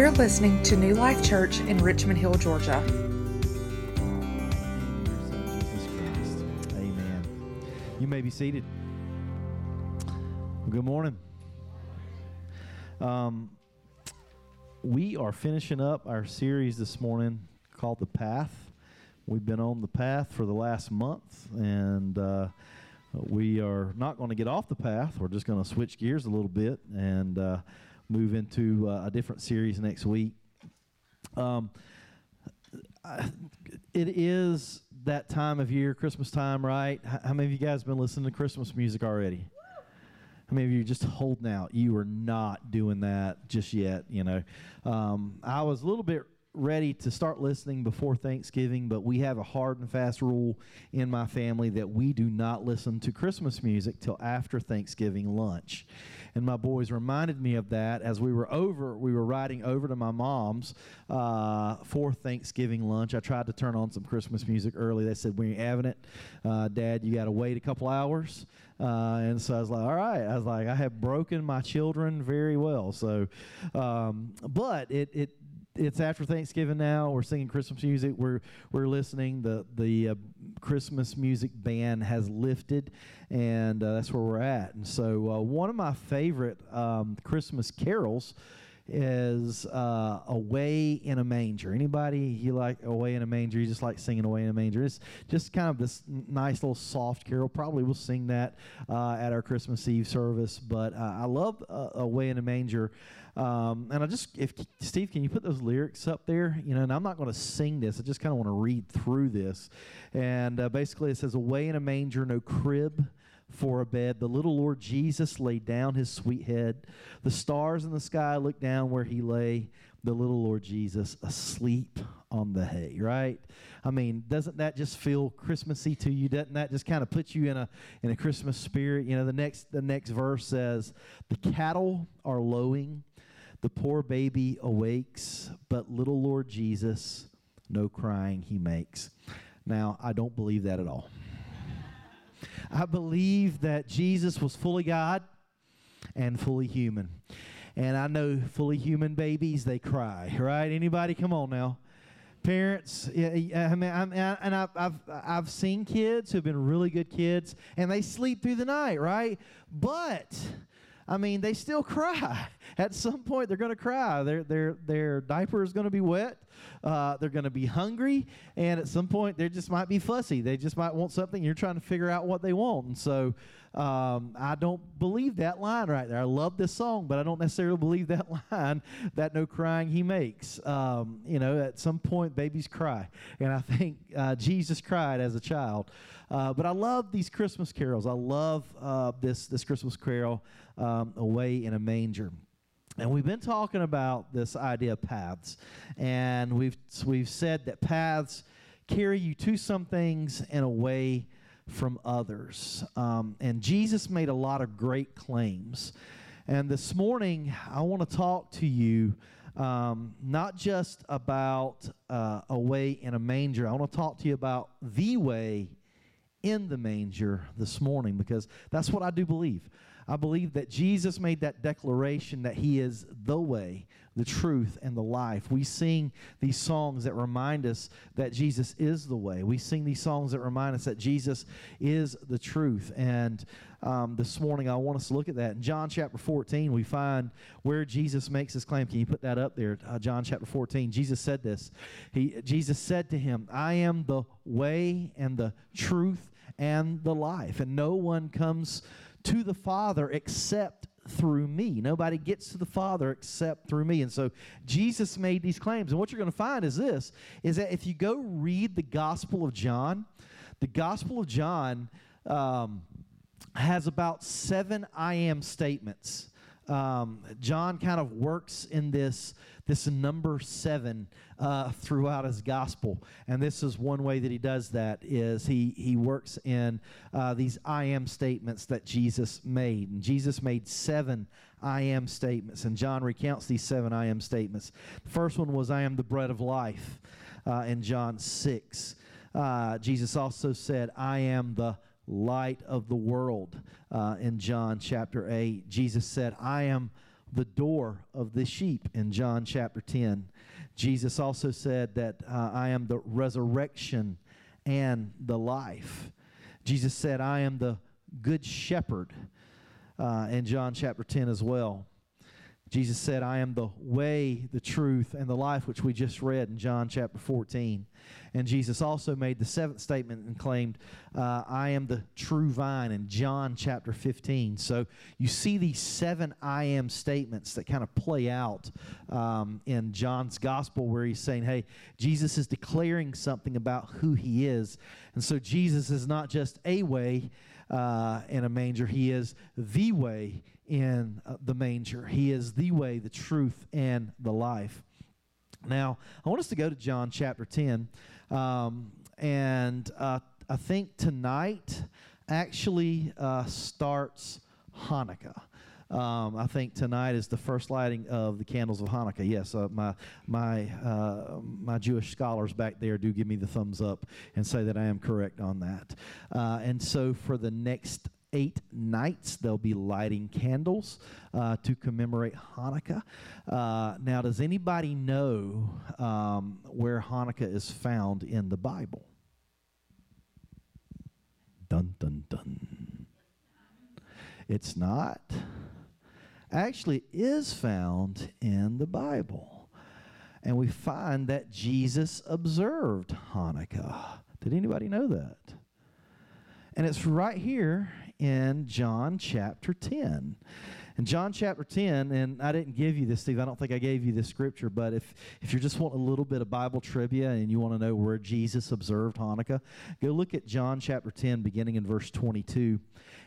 You're listening to New Life Church in Richmond Hill, Georgia. Amen. You may be seated. Good morning. Um, we are finishing up our series this morning called The Path. We've been on the path for the last month, and uh, we are not going to get off the path. We're just going to switch gears a little bit and uh, move into uh, a different series next week. Um, I, it is that time of year, Christmas time, right? How many of you guys been listening to Christmas music already? How many of you just holding out? You are not doing that just yet, you know. Um, I was a little bit ready to start listening before Thanksgiving, but we have a hard and fast rule in my family that we do not listen to Christmas music till after Thanksgiving lunch. And my boys reminded me of that as we were over, we were riding over to my mom's uh, for Thanksgiving lunch. I tried to turn on some Christmas music early. They said, We ain't having it. Uh, Dad, you got to wait a couple hours. Uh, and so I was like, all right. I was like, I have broken my children very well. So, um, but it, it it's after Thanksgiving now. We're singing Christmas music. We're we're listening. The the uh, Christmas music ban has lifted, and uh, that's where we're at. And so uh, one of my favorite um, Christmas carols is uh, away in a manger. Anybody you like away in a manger? You just like singing away in a manger. It's just kind of this nice little soft carol. Probably we'll sing that uh, at our Christmas Eve service. But uh, I love uh, away in a manger. Um, and I just, if Steve, can you put those lyrics up there? You know, and I'm not going to sing this. I just kind of want to read through this. And uh, basically, it says, "Away in a manger, no crib." for a bed. The little Lord Jesus laid down his sweet head. The stars in the sky looked down where he lay. The little Lord Jesus asleep on the hay, right? I mean, doesn't that just feel Christmassy to you? Doesn't that just kind of put you in a in a Christmas spirit? You know, the next the next verse says, "The cattle are lowing, the poor baby awakes, but little Lord Jesus, no crying he makes." Now, I don't believe that at all. I believe that Jesus was fully God and fully human. And I know fully human babies, they cry, right? Anybody? Come on now. Parents, I mean, I'm, and I've, I've, I've seen kids who've been really good kids and they sleep through the night, right? But, I mean, they still cry. At some point, they're going to cry. Their, their, their diaper is going to be wet. Uh, they're going to be hungry, and at some point, they just might be fussy. They just might want something. You're trying to figure out what they want, and so um, I don't believe that line right there. I love this song, but I don't necessarily believe that line that no crying he makes. Um, you know, at some point, babies cry, and I think uh, Jesus cried as a child. Uh, but I love these Christmas carols. I love uh, this this Christmas carol, um, "Away in a Manger." And we've been talking about this idea of paths, and we've we've said that paths carry you to some things and away from others. Um, and Jesus made a lot of great claims. And this morning, I want to talk to you um, not just about uh, a way in a manger. I want to talk to you about the way in the manger this morning because that's what I do believe. I believe that Jesus made that declaration that He is the way, the truth, and the life. We sing these songs that remind us that Jesus is the way. We sing these songs that remind us that Jesus is the truth. And um, this morning, I want us to look at that. In John chapter 14, we find where Jesus makes his claim. Can you put that up there? Uh, John chapter 14. Jesus said this. He, Jesus said to him, I am the way and the truth and the life, and no one comes to the Father except through me. Nobody gets to the Father except through me. And so Jesus made these claims. And what you're going to find is this is that if you go read the Gospel of John, the Gospel of John um, has about seven I am statements. Um, John kind of works in this this number seven uh, throughout his gospel, and this is one way that he does that is he he works in uh, these I am statements that Jesus made, and Jesus made seven I am statements, and John recounts these seven I am statements. The first one was I am the bread of life, uh, in John six. Uh, Jesus also said, I am the light of the world uh, in John chapter 8. Jesus said, I am the door of the sheep in John chapter 10. Jesus also said that uh, I am the resurrection and the life. Jesus said, I am the good shepherd uh, in John chapter 10 as well. Jesus said, I am the way, the truth, and the life, which we just read in John chapter 14. And Jesus also made the seventh statement and claimed, uh, I am the true vine in John chapter 15. So you see these seven I am statements that kind of play out um, in John's gospel, where he's saying, Hey, Jesus is declaring something about who he is. And so Jesus is not just a way uh, in a manger, he is the way in uh, the manger. He is the way, the truth, and the life. Now, I want us to go to John chapter 10. Um, and uh, I think tonight actually uh, starts Hanukkah. Um, I think tonight is the first lighting of the candles of Hanukkah. Yes, uh, my my uh, my Jewish scholars back there do give me the thumbs up and say that I am correct on that. Uh, and so for the next eight nights. They'll be lighting candles uh, to commemorate Hanukkah. Uh, now, does anybody know um, where Hanukkah is found in the Bible? Dun, dun, dun. It's not. Actually, is found in the Bible. And we find that Jesus observed Hanukkah. Did anybody know that? And it's right here in John chapter 10. In John chapter 10, and I didn't give you this, Steve. I don't think I gave you this scripture, but if, if you're just wanting a little bit of Bible trivia and you want to know where Jesus observed Hanukkah, go look at John chapter 10, beginning in verse 22.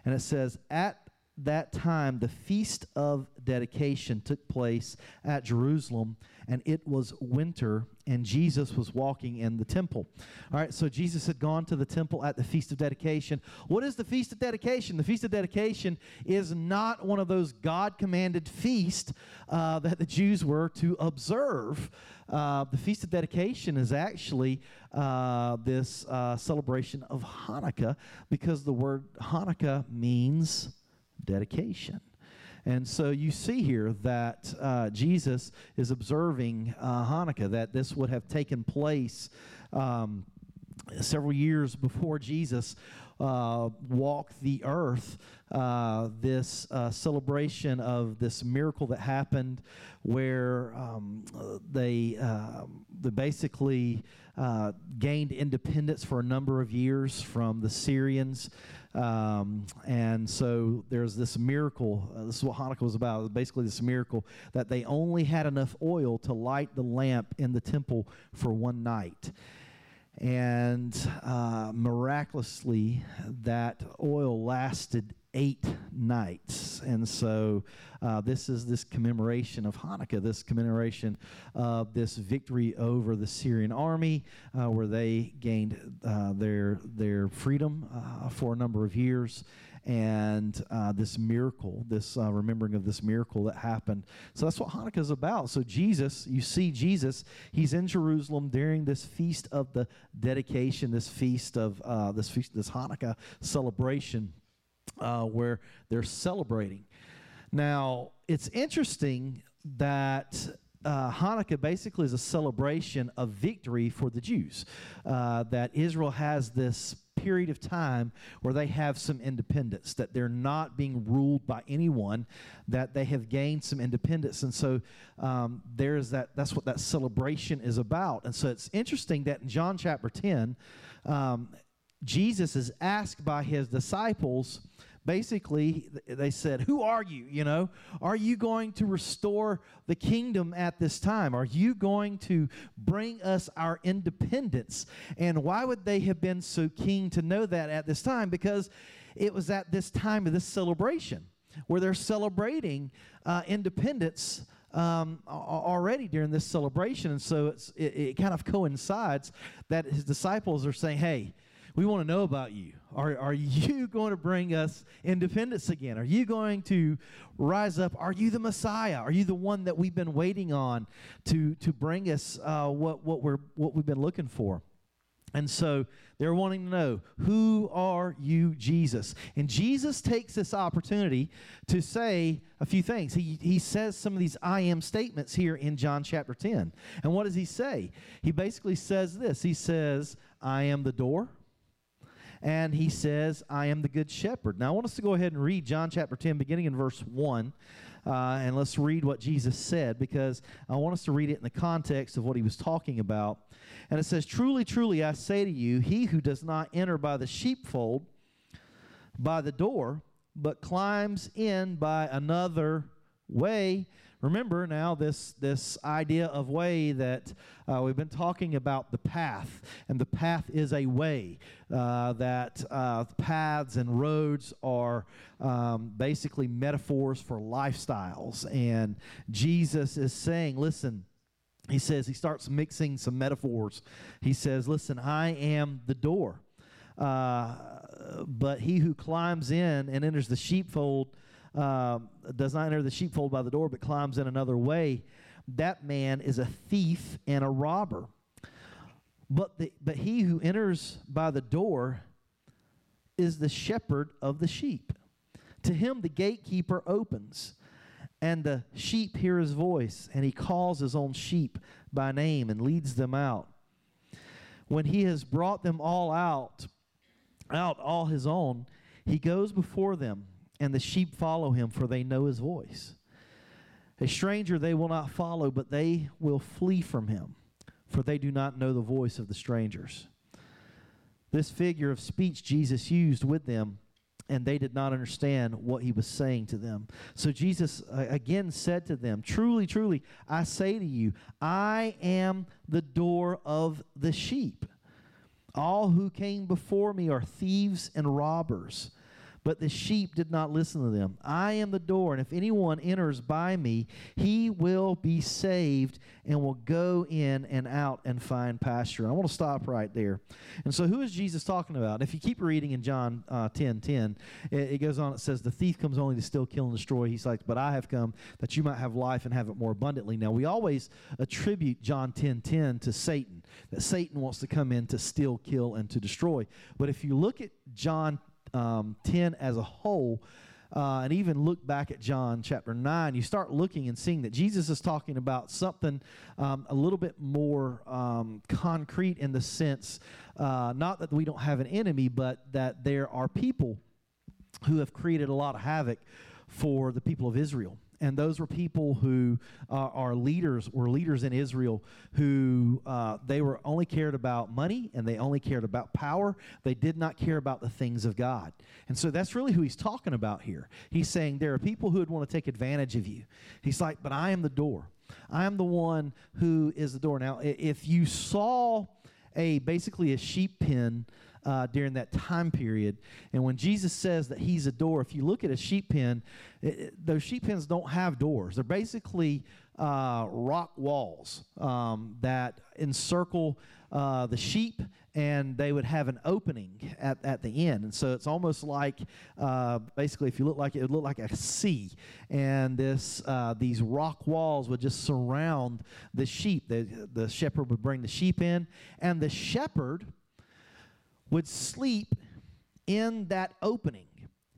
And it says, At that time, the feast of dedication took place at Jerusalem, and it was winter, and Jesus was walking in the temple. All right, so Jesus had gone to the temple at the feast of dedication. What is the feast of dedication? The feast of dedication is not one of those God commanded feasts uh, that the Jews were to observe. Uh, the feast of dedication is actually uh, this uh, celebration of Hanukkah because the word Hanukkah means dedication. And so you see here that uh, Jesus is observing uh, Hanukkah, that this would have taken place um, several years before Jesus uh, walked the earth. Uh, this uh, celebration of this miracle that happened where um, they, um, they basically uh, gained independence for a number of years from the Syrians. Um, and so there's this miracle. Uh, this is what Hanukkah was about. Basically, this miracle that they only had enough oil to light the lamp in the temple for one night. And uh, miraculously, that oil lasted eight nights. And so uh, this is this commemoration of Hanukkah, this commemoration of this victory over the Syrian army, uh, where they gained uh, their, their freedom uh, for a number of years. And uh, this miracle, this uh, remembering of this miracle that happened. So that's what Hanukkah is about. So, Jesus, you see Jesus, he's in Jerusalem during this feast of the dedication, this feast of this feast, this Hanukkah celebration uh, where they're celebrating. Now, it's interesting that uh, Hanukkah basically is a celebration of victory for the Jews. Uh, that Israel has this period of time where they have some independence, that they're not being ruled by anyone, that they have gained some independence. And so um, there's that, that's what that celebration is about. And so it's interesting that in John chapter 10, um, Jesus is asked by his disciples basically they said who are you you know? Are you going to restore the kingdom at this time? Are you going to bring us our independence? And why would they have been so keen to know that at this time? Because it was at this time of this celebration where they're celebrating uh, independence um, already during this celebration. And so it, it kind of coincides that his disciples are saying hey we want to know about you. Are, are you going to bring us independence again? Are you going to rise up? Are you the Messiah? Are you the one that we've been waiting on to, to bring us uh, what, what, we're, what we've been looking for? And so they're wanting to know, who are you, Jesus? And Jesus takes this opportunity to say a few things. He, he says some of these I am statements here in John chapter 10. And what does he say? He basically says this He says, I am the door. And he says, I am the good shepherd. Now, I want us to go ahead and read John chapter 10, beginning in verse 1. Uh, and let's read what Jesus said because I want us to read it in the context of what he was talking about. And it says, Truly, truly, I say to you, he who does not enter by the sheepfold, by the door, but climbs in by another way. Remember now this, this idea of way that uh, we've been talking about the path, and the path is a way. Uh, that uh, paths and roads are um, basically metaphors for lifestyles. And Jesus is saying, listen, he says, he starts mixing some metaphors. He says, Listen, I am the door. Uh, but he who climbs in and enters the sheepfold uh, does not enter the sheepfold by the door, but climbs in another way. That man is a thief and a robber. But, the, but he who enters by the door is the shepherd of the sheep. To him the gatekeeper opens. And the sheep hear his voice, and he calls his own sheep by name and leads them out. When he has brought them all out, out all his own, he goes before them, and the sheep follow him, for they know his voice. A stranger they will not follow, but they will flee from him, for they do not know the voice of the strangers. This figure of speech Jesus used with them and they did not understand what he was saying to them. So Jesus uh, again said to them, Truly, truly, I say to you, I am the door of the sheep. All who came before me are thieves and robbers but the sheep did not listen to them. I am the door, and if anyone enters by me, he will be saved and will go in and out and find pasture. I want to stop right there. And so, who is Jesus talking about? If you keep reading in John uh, 10 10, it, it goes on, it says, The thief comes only to steal, kill, and destroy. He's like, But I have come that you might have life and have it more abundantly. Now, we always attribute John 10 10 to Satan, that Satan wants to come in to steal, kill, and to destroy. But if you look at John um, 10 as a whole, uh, and even look back at John chapter 9, you start looking and seeing that Jesus is talking about something um, a little bit more um, concrete in the sense, uh, not that we don't have an enemy, but that there are people who have created a lot of havoc for the people of Israel and those were people who uh, are leaders were leaders in israel who uh, they were only cared about money and they only cared about power. They did not care about the things of god. And so that's really who he's talking about here. He's saying there are people who would want to take advantage of you. He's like but i am the door. I am the one who is the door. Now if you saw a basically a sheep pen uh, during that time period. And when Jesus says that he's a door, if you look at a sheep pen, it, it, those sheep pens don't have doors. They're basically uh, rock walls um, that encircle uh, the sheep and they would have an opening at, at the end. And so it's almost like, uh, basically, if you look like it, it would look like a C. And this, uh, these rock walls would just surround the sheep. The, the shepherd would bring the sheep in, and the shepherd would sleep in that opening.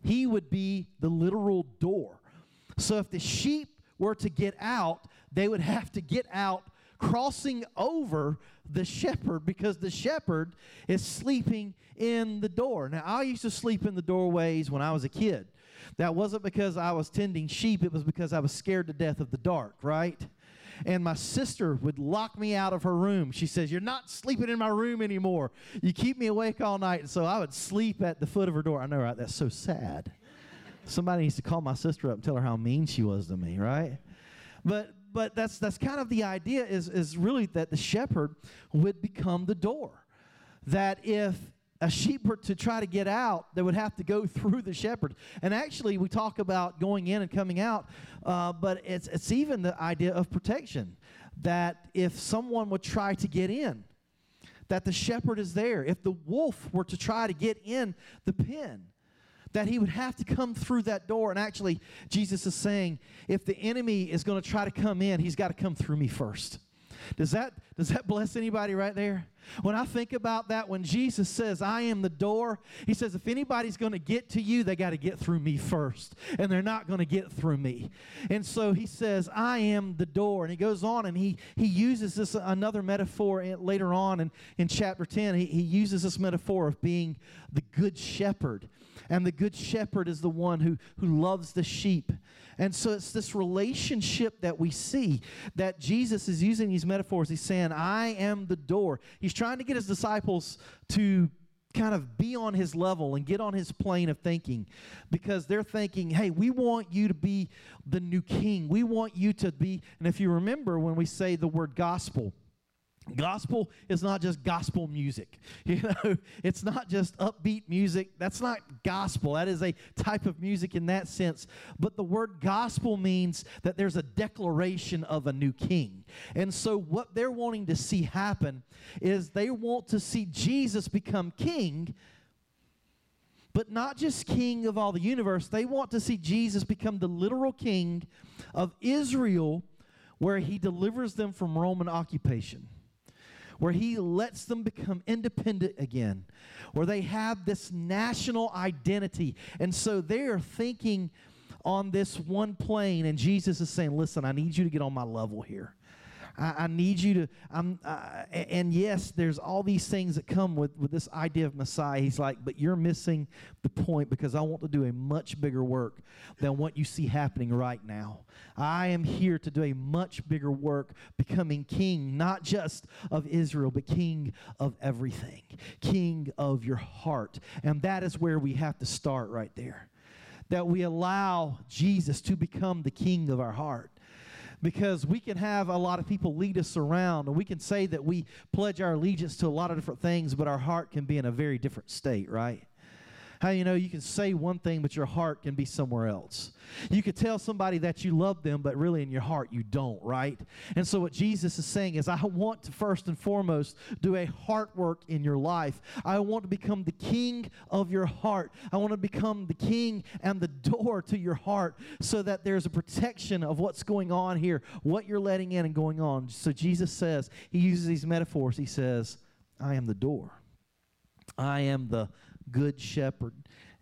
He would be the literal door. So if the sheep were to get out, they would have to get out crossing over the shepherd because the shepherd is sleeping in the door. Now, I used to sleep in the doorways when I was a kid. That wasn't because I was tending sheep, it was because I was scared to death of the dark, right? and my sister would lock me out of her room. She says, You're not sleeping in my room anymore. You keep me awake all night. And so I would sleep at the foot of her door. I know, right? That's so sad. Somebody needs to call my sister up and tell her how mean she was to me, right? But but that's that's kind of the idea is is really that the shepherd would become the door. That if a sheep were to try to get out, they would have to go through the shepherd. And actually, we talk about going in and coming out, uh, but it's, it's even the idea of protection that if someone would try to get in, that the shepherd is there. If the wolf were to try to get in the pen, that he would have to come through that door. And actually, Jesus is saying, if the enemy is going to try to come in, he's got to come through me first. Does that does that bless anybody right there? When I think about that, when Jesus says, I am the door, he says, if anybody's going to get to you, they got to get through me first. And they're not going to get through me. And so he says, I am the door. And he goes on and he, he uses this another metaphor later on in, in chapter 10. He, he uses this metaphor of being the good shepherd. And the good shepherd is the one who, who loves the sheep. And so it's this relationship that we see that Jesus is using these metaphors. He's saying, I am the door. He's trying to get his disciples to kind of be on his level and get on his plane of thinking because they're thinking, hey, we want you to be the new king. We want you to be, and if you remember when we say the word gospel, Gospel is not just gospel music. You know, it's not just upbeat music. That's not gospel. That is a type of music in that sense. But the word gospel means that there's a declaration of a new king. And so what they're wanting to see happen is they want to see Jesus become king, but not just king of all the universe. They want to see Jesus become the literal king of Israel where he delivers them from Roman occupation where he lets them become independent again, where they have this national identity. And so they're thinking on this one plane, and Jesus is saying, Listen, I need you to get on my level here. I, I need you to. I'm, and yes, there's all these things that come with, with this idea of Messiah. He's like, but you're missing the point because I want to do a much bigger work than what you see happening right now. I am here to do a much bigger work, becoming king, not just of Israel, but king of everything, king of your heart. And that is where we have to start right there. That we allow Jesus to become the king of our heart because we can have a lot of people lead us around and we can say that we pledge our allegiance to a lot of different things, but our heart can be in a very different state, right? How you know you can say one thing, but your heart can be somewhere else. You could tell somebody that you love them, but really in your heart you don't, right? And so what Jesus is saying is, I want to first and foremost do a heart work in your life. I want to become the king of your heart. I want to become the king and the door to your heart so that there's a protection of what's going on here, what you're letting in and going on. So Jesus says, he uses these metaphors. He says, I am the door. I am the good shepherd.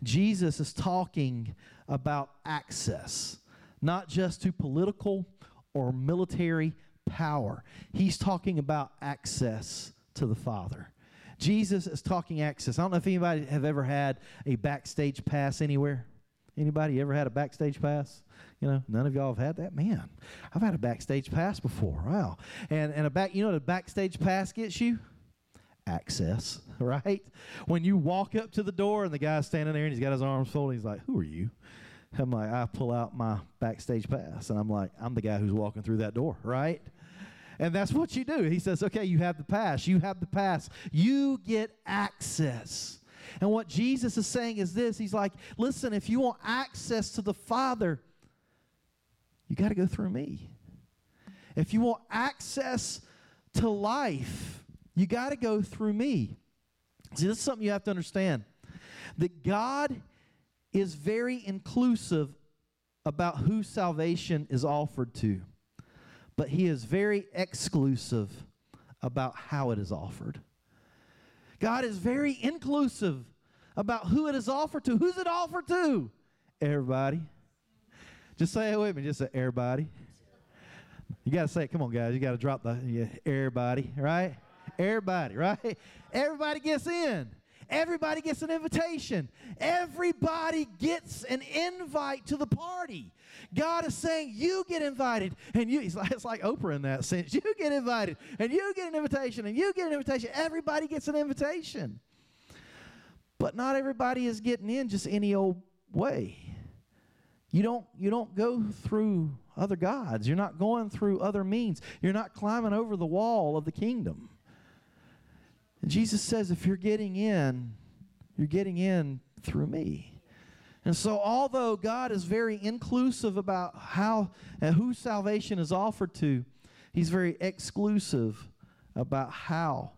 Jesus is talking about access, not just to political or military power. He's talking about access to the Father. Jesus is talking access. I don't know if anybody have ever had a backstage pass anywhere. Anybody ever had a backstage pass? You know, none of y'all have had that. Man, I've had a backstage pass before. Wow. And and a back, you know what a backstage pass gets you? Access, right? When you walk up to the door and the guy's standing there and he's got his arms folded, he's like, Who are you? I'm like, I pull out my backstage pass and I'm like, I'm the guy who's walking through that door, right? And that's what you do. He says, Okay, you have the pass. You have the pass. You get access. And what Jesus is saying is this He's like, Listen, if you want access to the Father, you got to go through me. If you want access to life, you got to go through me. See, this is something you have to understand that God is very inclusive about who salvation is offered to, but He is very exclusive about how it is offered. God is very inclusive about who it is offered to. Who's it offered to? Everybody. Just say it with me. Just say everybody. You got to say it. Come on, guys. You got to drop the yeah, everybody, right? Everybody, right? Everybody gets in. Everybody gets an invitation. Everybody gets an invite to the party. God is saying, You get invited. And you, it's like, it's like Oprah in that sense. You get invited, and you get an invitation, and you get an invitation. Everybody gets an invitation. But not everybody is getting in just any old way. You don't, you don't go through other gods. You're not going through other means. You're not climbing over the wall of the kingdom. And Jesus says, if you're getting in, you're getting in through me. And so, although God is very inclusive about how and who salvation is offered to, He's very exclusive about how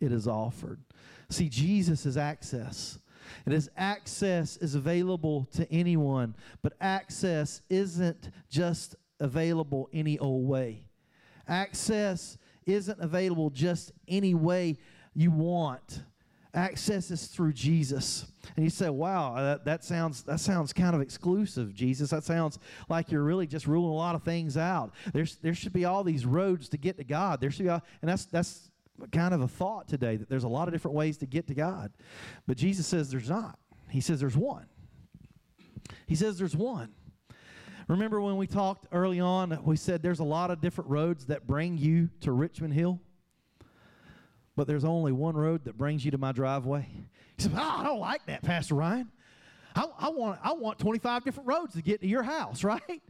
it is offered. See, Jesus is access. And his access is available to anyone, but access isn't just available any old way. Access isn't available just any way you want. Access is through Jesus. And you say, wow, that, that, sounds, that sounds kind of exclusive, Jesus. That sounds like you're really just ruling a lot of things out. There's, there should be all these roads to get to God. There should be, all, and that's, that's kind of a thought today that there's a lot of different ways to get to God. But Jesus says there's not. He says there's one. He says there's one. Remember when we talked early on, we said there's a lot of different roads that bring you to Richmond Hill? But there's only one road that brings you to my driveway. He said, oh, I don't like that, Pastor Ryan. I, I, want, I want 25 different roads to get to your house, right?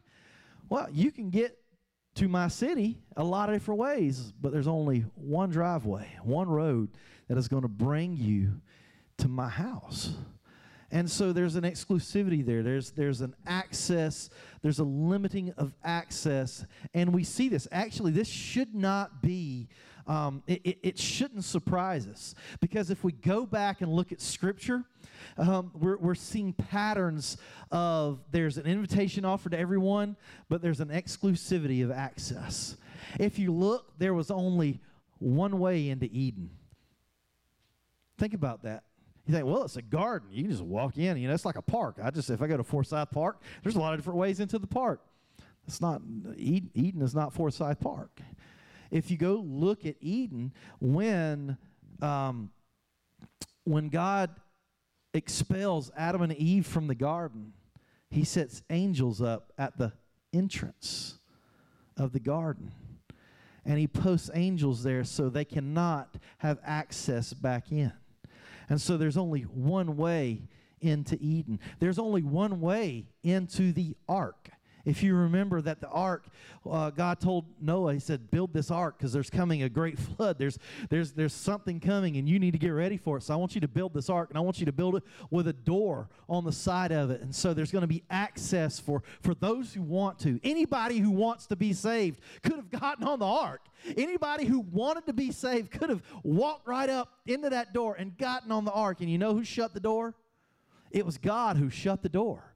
Well, you can get to my city a lot of different ways, but there's only one driveway, one road that is going to bring you to my house. And so there's an exclusivity there. There's there's an access, there's a limiting of access. And we see this. Actually, this should not be um, it, it, it, shouldn't surprise us because if we go back and look at Scripture, um, we're, we're seeing patterns of there's an invitation offered to everyone, but there's an exclusivity of access. If you look, there was only one way into Eden. Think about that. You think, well, it's a garden. You can just walk in. You know, it's like a park. I just, if I go to Forsyth Park, there's a lot of different ways into the park. It's not Eden, Eden is not Forsyth Park. If you go look at Eden, when um, when God expels Adam and Eve from the garden, He sets angels up at the entrance of the garden. And he posts angels there so they cannot have access back in. And so there's only one way into Eden. There's only one way into the ark. If you remember that the ark, uh, God told Noah, He said, "Build this ark because there's coming a great flood. There's there's there's something coming, and you need to get ready for it. So I want you to build this ark, and I want you to build it with a door on the side of it. And so there's going to be access for for those who want to. Anybody who wants to be saved could have gotten on the ark. Anybody who wanted to be saved could have walked right up into that door and gotten on the ark. And you know who shut the door? It was God who shut the door.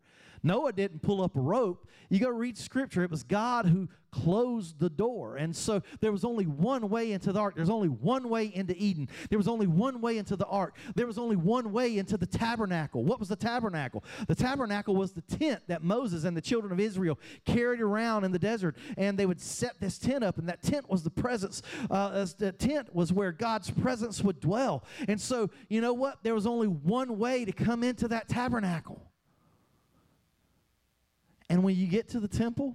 Noah didn't pull up a rope. You go read scripture, it was God who closed the door. And so there was only one way into the ark. There's only one way into Eden. There was only one way into the ark. There was only one way into the tabernacle. What was the tabernacle? The tabernacle was the tent that Moses and the children of Israel carried around in the desert. And they would set this tent up, and that tent was the presence. Uh, the tent was where God's presence would dwell. And so, you know what? There was only one way to come into that tabernacle. And when you get to the temple,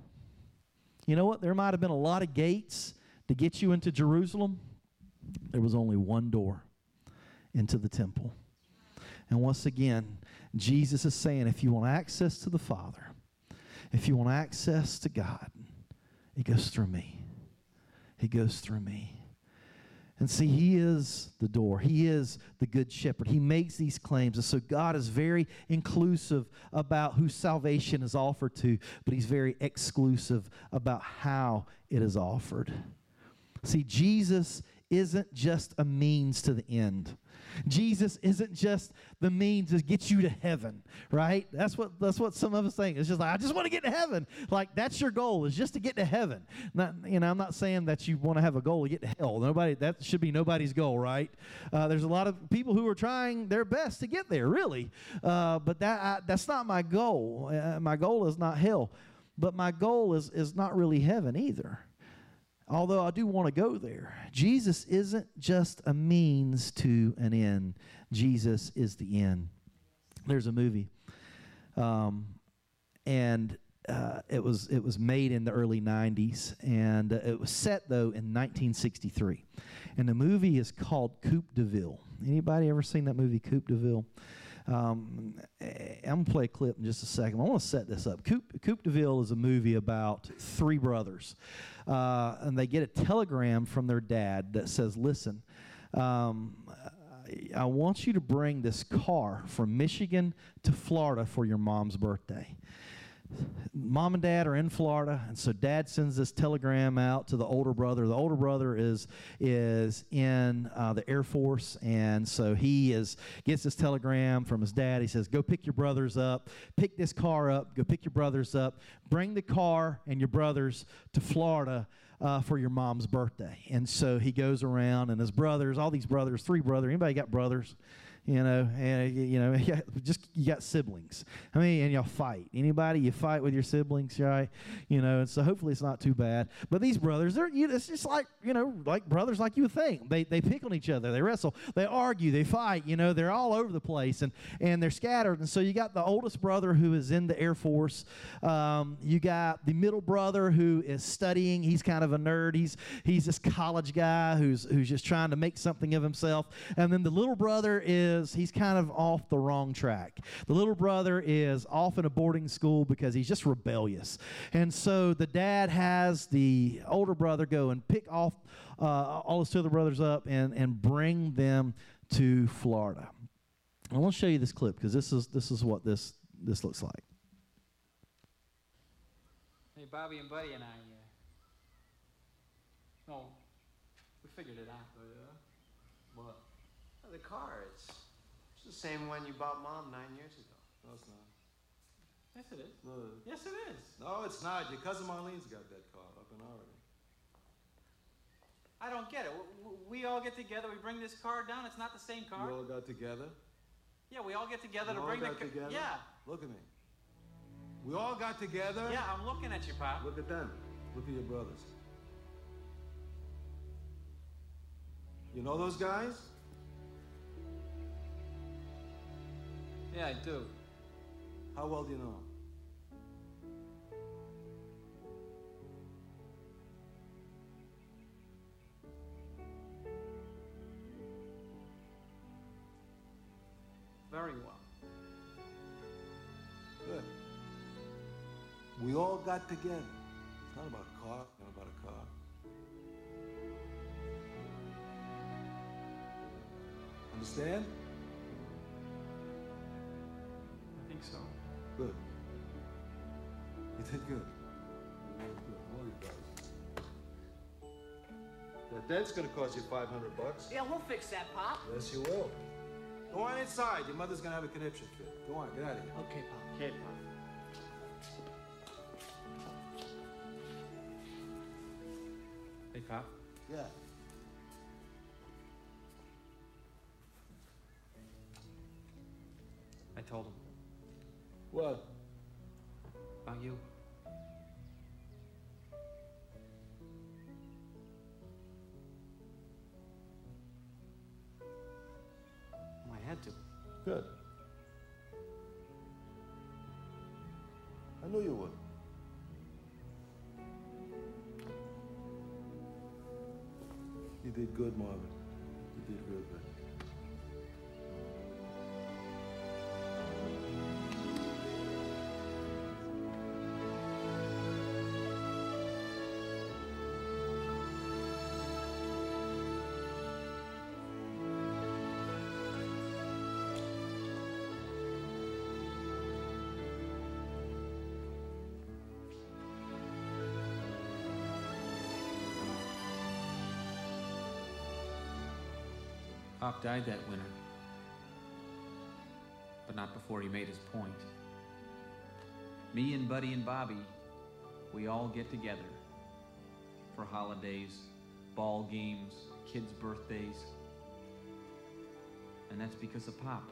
you know what? There might have been a lot of gates to get you into Jerusalem. There was only one door into the temple. And once again, Jesus is saying if you want access to the Father, if you want access to God, it goes through me. It goes through me. And see, he is the door. He is the good shepherd. He makes these claims. And so God is very inclusive about who salvation is offered to, but he's very exclusive about how it is offered. See, Jesus isn't just a means to the end. Jesus isn't just the means to get you to heaven, right? That's what that's what some of us think. It's just like I just want to get to heaven. Like that's your goal is just to get to heaven. Not you know I'm not saying that you want to have a goal to get to hell. Nobody that should be nobody's goal, right? Uh, there's a lot of people who are trying their best to get there, really, uh, but that I, that's not my goal. Uh, my goal is not hell, but my goal is is not really heaven either although I do want to go there. Jesus isn't just a means to an end, Jesus is the end. There's a movie, um, and uh, it was it was made in the early 90s, and uh, it was set though in 1963, and the movie is called Coupe de Ville. Anybody ever seen that movie, Coupe de Ville? Um, I'm gonna play a clip in just a second. I want to set this up. Coupe, Coupe de Ville is a movie about three brothers, uh, and they get a telegram from their dad that says, "Listen, um, I want you to bring this car from Michigan to Florida for your mom's birthday." Mom and dad are in Florida, and so dad sends this telegram out to the older brother. The older brother is is in uh, the Air Force, and so he is gets this telegram from his dad. He says, "Go pick your brothers up. Pick this car up. Go pick your brothers up. Bring the car and your brothers to Florida." uh, for your mom's birthday. And so he goes around, and his brothers, all these brothers, three brothers. Anybody got brothers? You know, and you know, just you got siblings. I mean, and y'all fight. Anybody you fight with your siblings, right? You know, and so hopefully it's not too bad. But these brothers, they're you it's just like you know, like brothers like you would think. They they pick on each other, they wrestle, they argue, they fight. You know, they're all over the place and and they're scattered. And so you got the oldest brother who is in the Air Force. Um, you got the middle brother who is studying. He's kind of a nerd. He's he's this college guy who's who's just trying to make something of himself. And then the little brother is is he's kind of off the wrong track. The little brother is off in a boarding school because he's just rebellious. And so the dad has the older brother go and pick off uh, all his two other brothers up and, and bring them to Florida. I want to show you this clip because this is this is what this this looks like. Hey, Bobby and Buddy and I, uh, well, we figured it out. Oh yeah? What? Oh, the car. It's the same one you bought mom nine years ago. No, it's not. Yes, it is. No, Yes, it is. no, it's not. Your cousin Marlene's got that car up in Oregon. I don't get it. W- w- We all get together. We bring this car down. It's not the same car. You all got together. yeah, we all get together You to all bring the got car. together. Yeah, Look at me. We all got together. yeah. I'm looking at you, Pop. Look at them. Look at your brothers. You know those guys? Yeah, I do. How well do you know? Very well. Good. We all got together. It's not about a car, it's not about a car. Understand? Think so. Good. You did good. You did good. All you guys. That dent's gonna cost you 500 bucks. Yeah, we'll fix that, Pop. Yes, you will. Go on inside. Your mother's gonna have a conniption fit. Go on, get out of here. Okay, Pop. Okay, Pop. Hey, Pop. Yeah. I told him What? about you. I had to. Good. I knew you would. You did good, Marvin. You did real good. Pop died that winter. But not before he made his point. Me and Buddy and Bobby, we all get together for holidays, ball games, kids' birthdays. And that's because of Pop.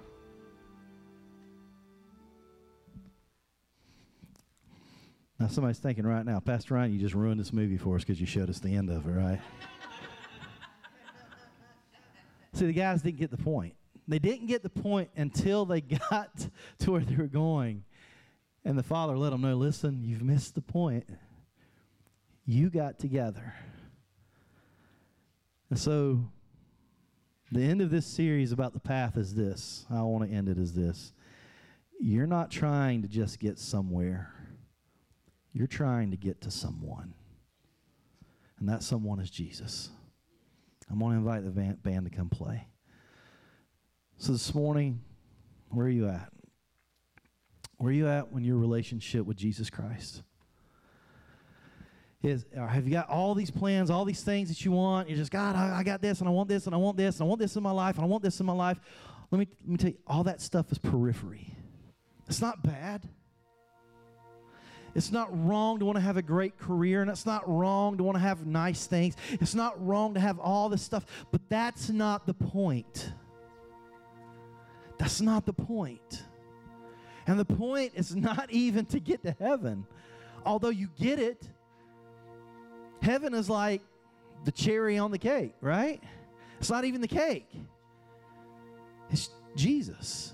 Now somebody's thinking right now, Pastor Ryan, you just ruined this movie for us because you showed us the end of it, right? See, the guys didn't get the point. They didn't get the point until they got to where they were going. And the father let them know listen, you've missed the point. You got together. And so, the end of this series about the path is this. I want to end it as this. You're not trying to just get somewhere, you're trying to get to someone. And that someone is Jesus. I'm going to invite the van- band to come play. So this morning, where are you at? Where are you at when your relationship with Jesus Christ? Is or have you got all these plans, all these things that you want? You're just God, I, I got this, and I want this, and I want this, and I want this in my life, and I want this in my life. Let me let me tell you, all that stuff is periphery. It's not bad. It's not wrong to want to have a great career, and it's not wrong to want to have nice things. It's not wrong to have all this stuff, but that's not the point. That's not the point. And the point is not even to get to heaven, although you get it. Heaven is like the cherry on the cake, right? It's not even the cake, it's Jesus.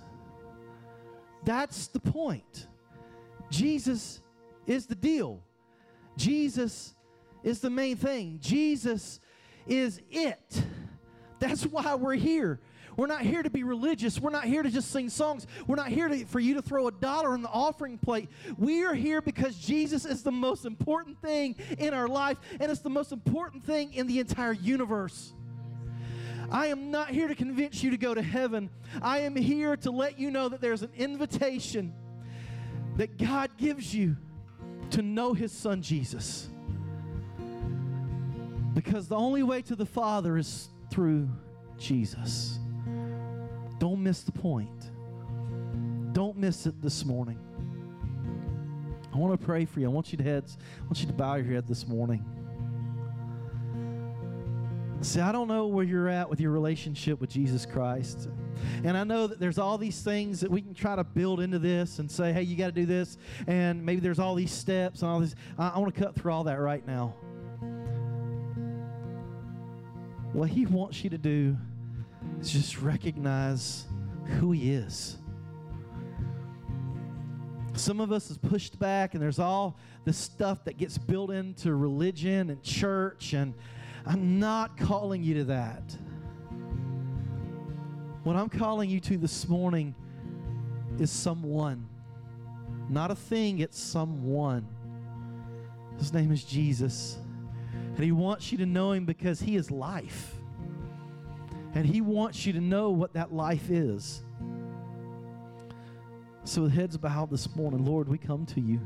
That's the point. Jesus is the deal. Jesus is the main thing. Jesus is it. That's why we're here. We're not here to be religious. We're not here to just sing songs. We're not here to, for you to throw a dollar in the offering plate. We are here because Jesus is the most important thing in our life, and it's the most important thing in the entire universe. I am not here to convince you to go to heaven. I am here to let you know that there's an invitation that God gives you to know His Son Jesus. Because the only way to the Father is through Jesus. Don't miss the point. Don't miss it this morning. I want to pray for you. I want you to heads. I want you to bow your head this morning. See, I don't know where you're at with your relationship with Jesus Christ. And I know that there's all these things that we can try to build into this and say, hey, you got to do this. And maybe there's all these steps and all this. I, I want to cut through all that right now. What He wants you to do is just recognize who He is. Some of us is pushed back, and there's all the stuff that gets built into religion and church, and I'm not calling you to that. What I'm calling you to this morning is someone, not a thing, it's someone. His name is Jesus. And He wants you to know Him because He is life. And He wants you to know what that life is. So, with heads bowed this morning, Lord, we come to you.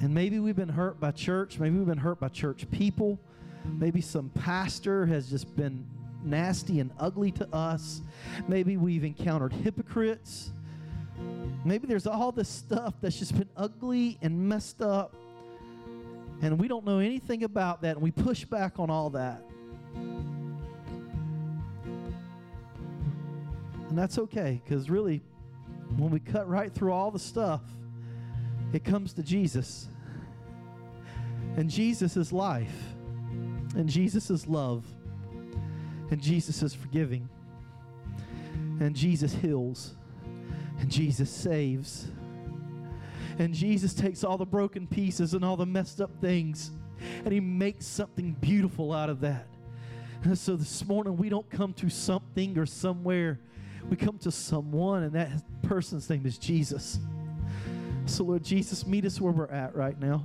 And maybe we've been hurt by church. Maybe we've been hurt by church people. Maybe some pastor has just been nasty and ugly to us. Maybe we've encountered hypocrites. Maybe there's all this stuff that's just been ugly and messed up. And we don't know anything about that. And we push back on all that. And that's okay because really, when we cut right through all the stuff, it comes to Jesus. And Jesus is life. And Jesus is love. And Jesus is forgiving. And Jesus heals. And Jesus saves. And Jesus takes all the broken pieces and all the messed up things and he makes something beautiful out of that. And so this morning we don't come to something or somewhere. We come to someone, and that person's name is Jesus. So, Lord Jesus, meet us where we're at right now.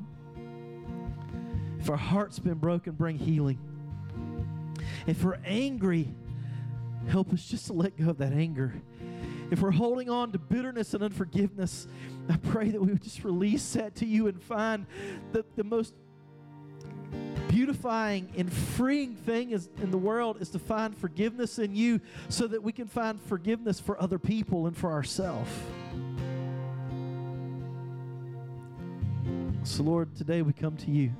If our heart's been broken, bring healing. If we're angry, help us just to let go of that anger. If we're holding on to bitterness and unforgiveness, I pray that we would just release that to you and find the, the most beautifying and freeing thing is, in the world is to find forgiveness in you so that we can find forgiveness for other people and for ourselves. So, Lord, today we come to you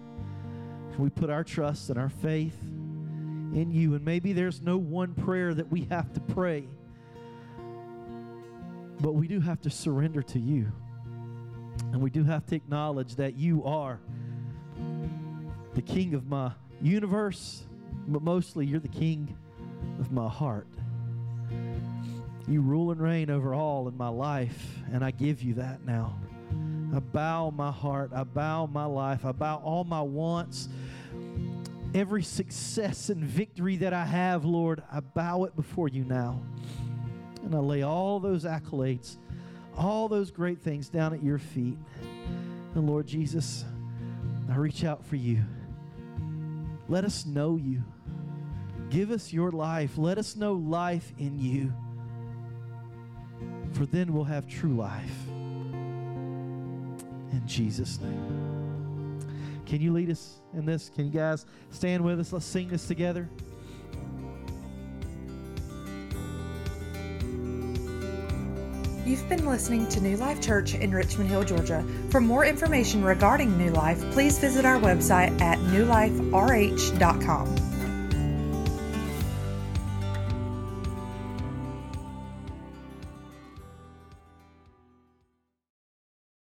and we put our trust and our faith in you. And maybe there's no one prayer that we have to pray, but we do have to surrender to you. And we do have to acknowledge that you are the king of my universe, but mostly you're the king of my heart. You rule and reign over all in my life, and I give you that now. I bow my heart. I bow my life. I bow all my wants. Every success and victory that I have, Lord, I bow it before you now. And I lay all those accolades, all those great things down at your feet. And Lord Jesus, I reach out for you. Let us know you. Give us your life. Let us know life in you. For then we'll have true life. In Jesus' name. Can you lead us in this? Can you guys stand with us? Let's sing this together. You've been listening to New Life Church in Richmond Hill, Georgia. For more information regarding New Life, please visit our website at newliferh.com.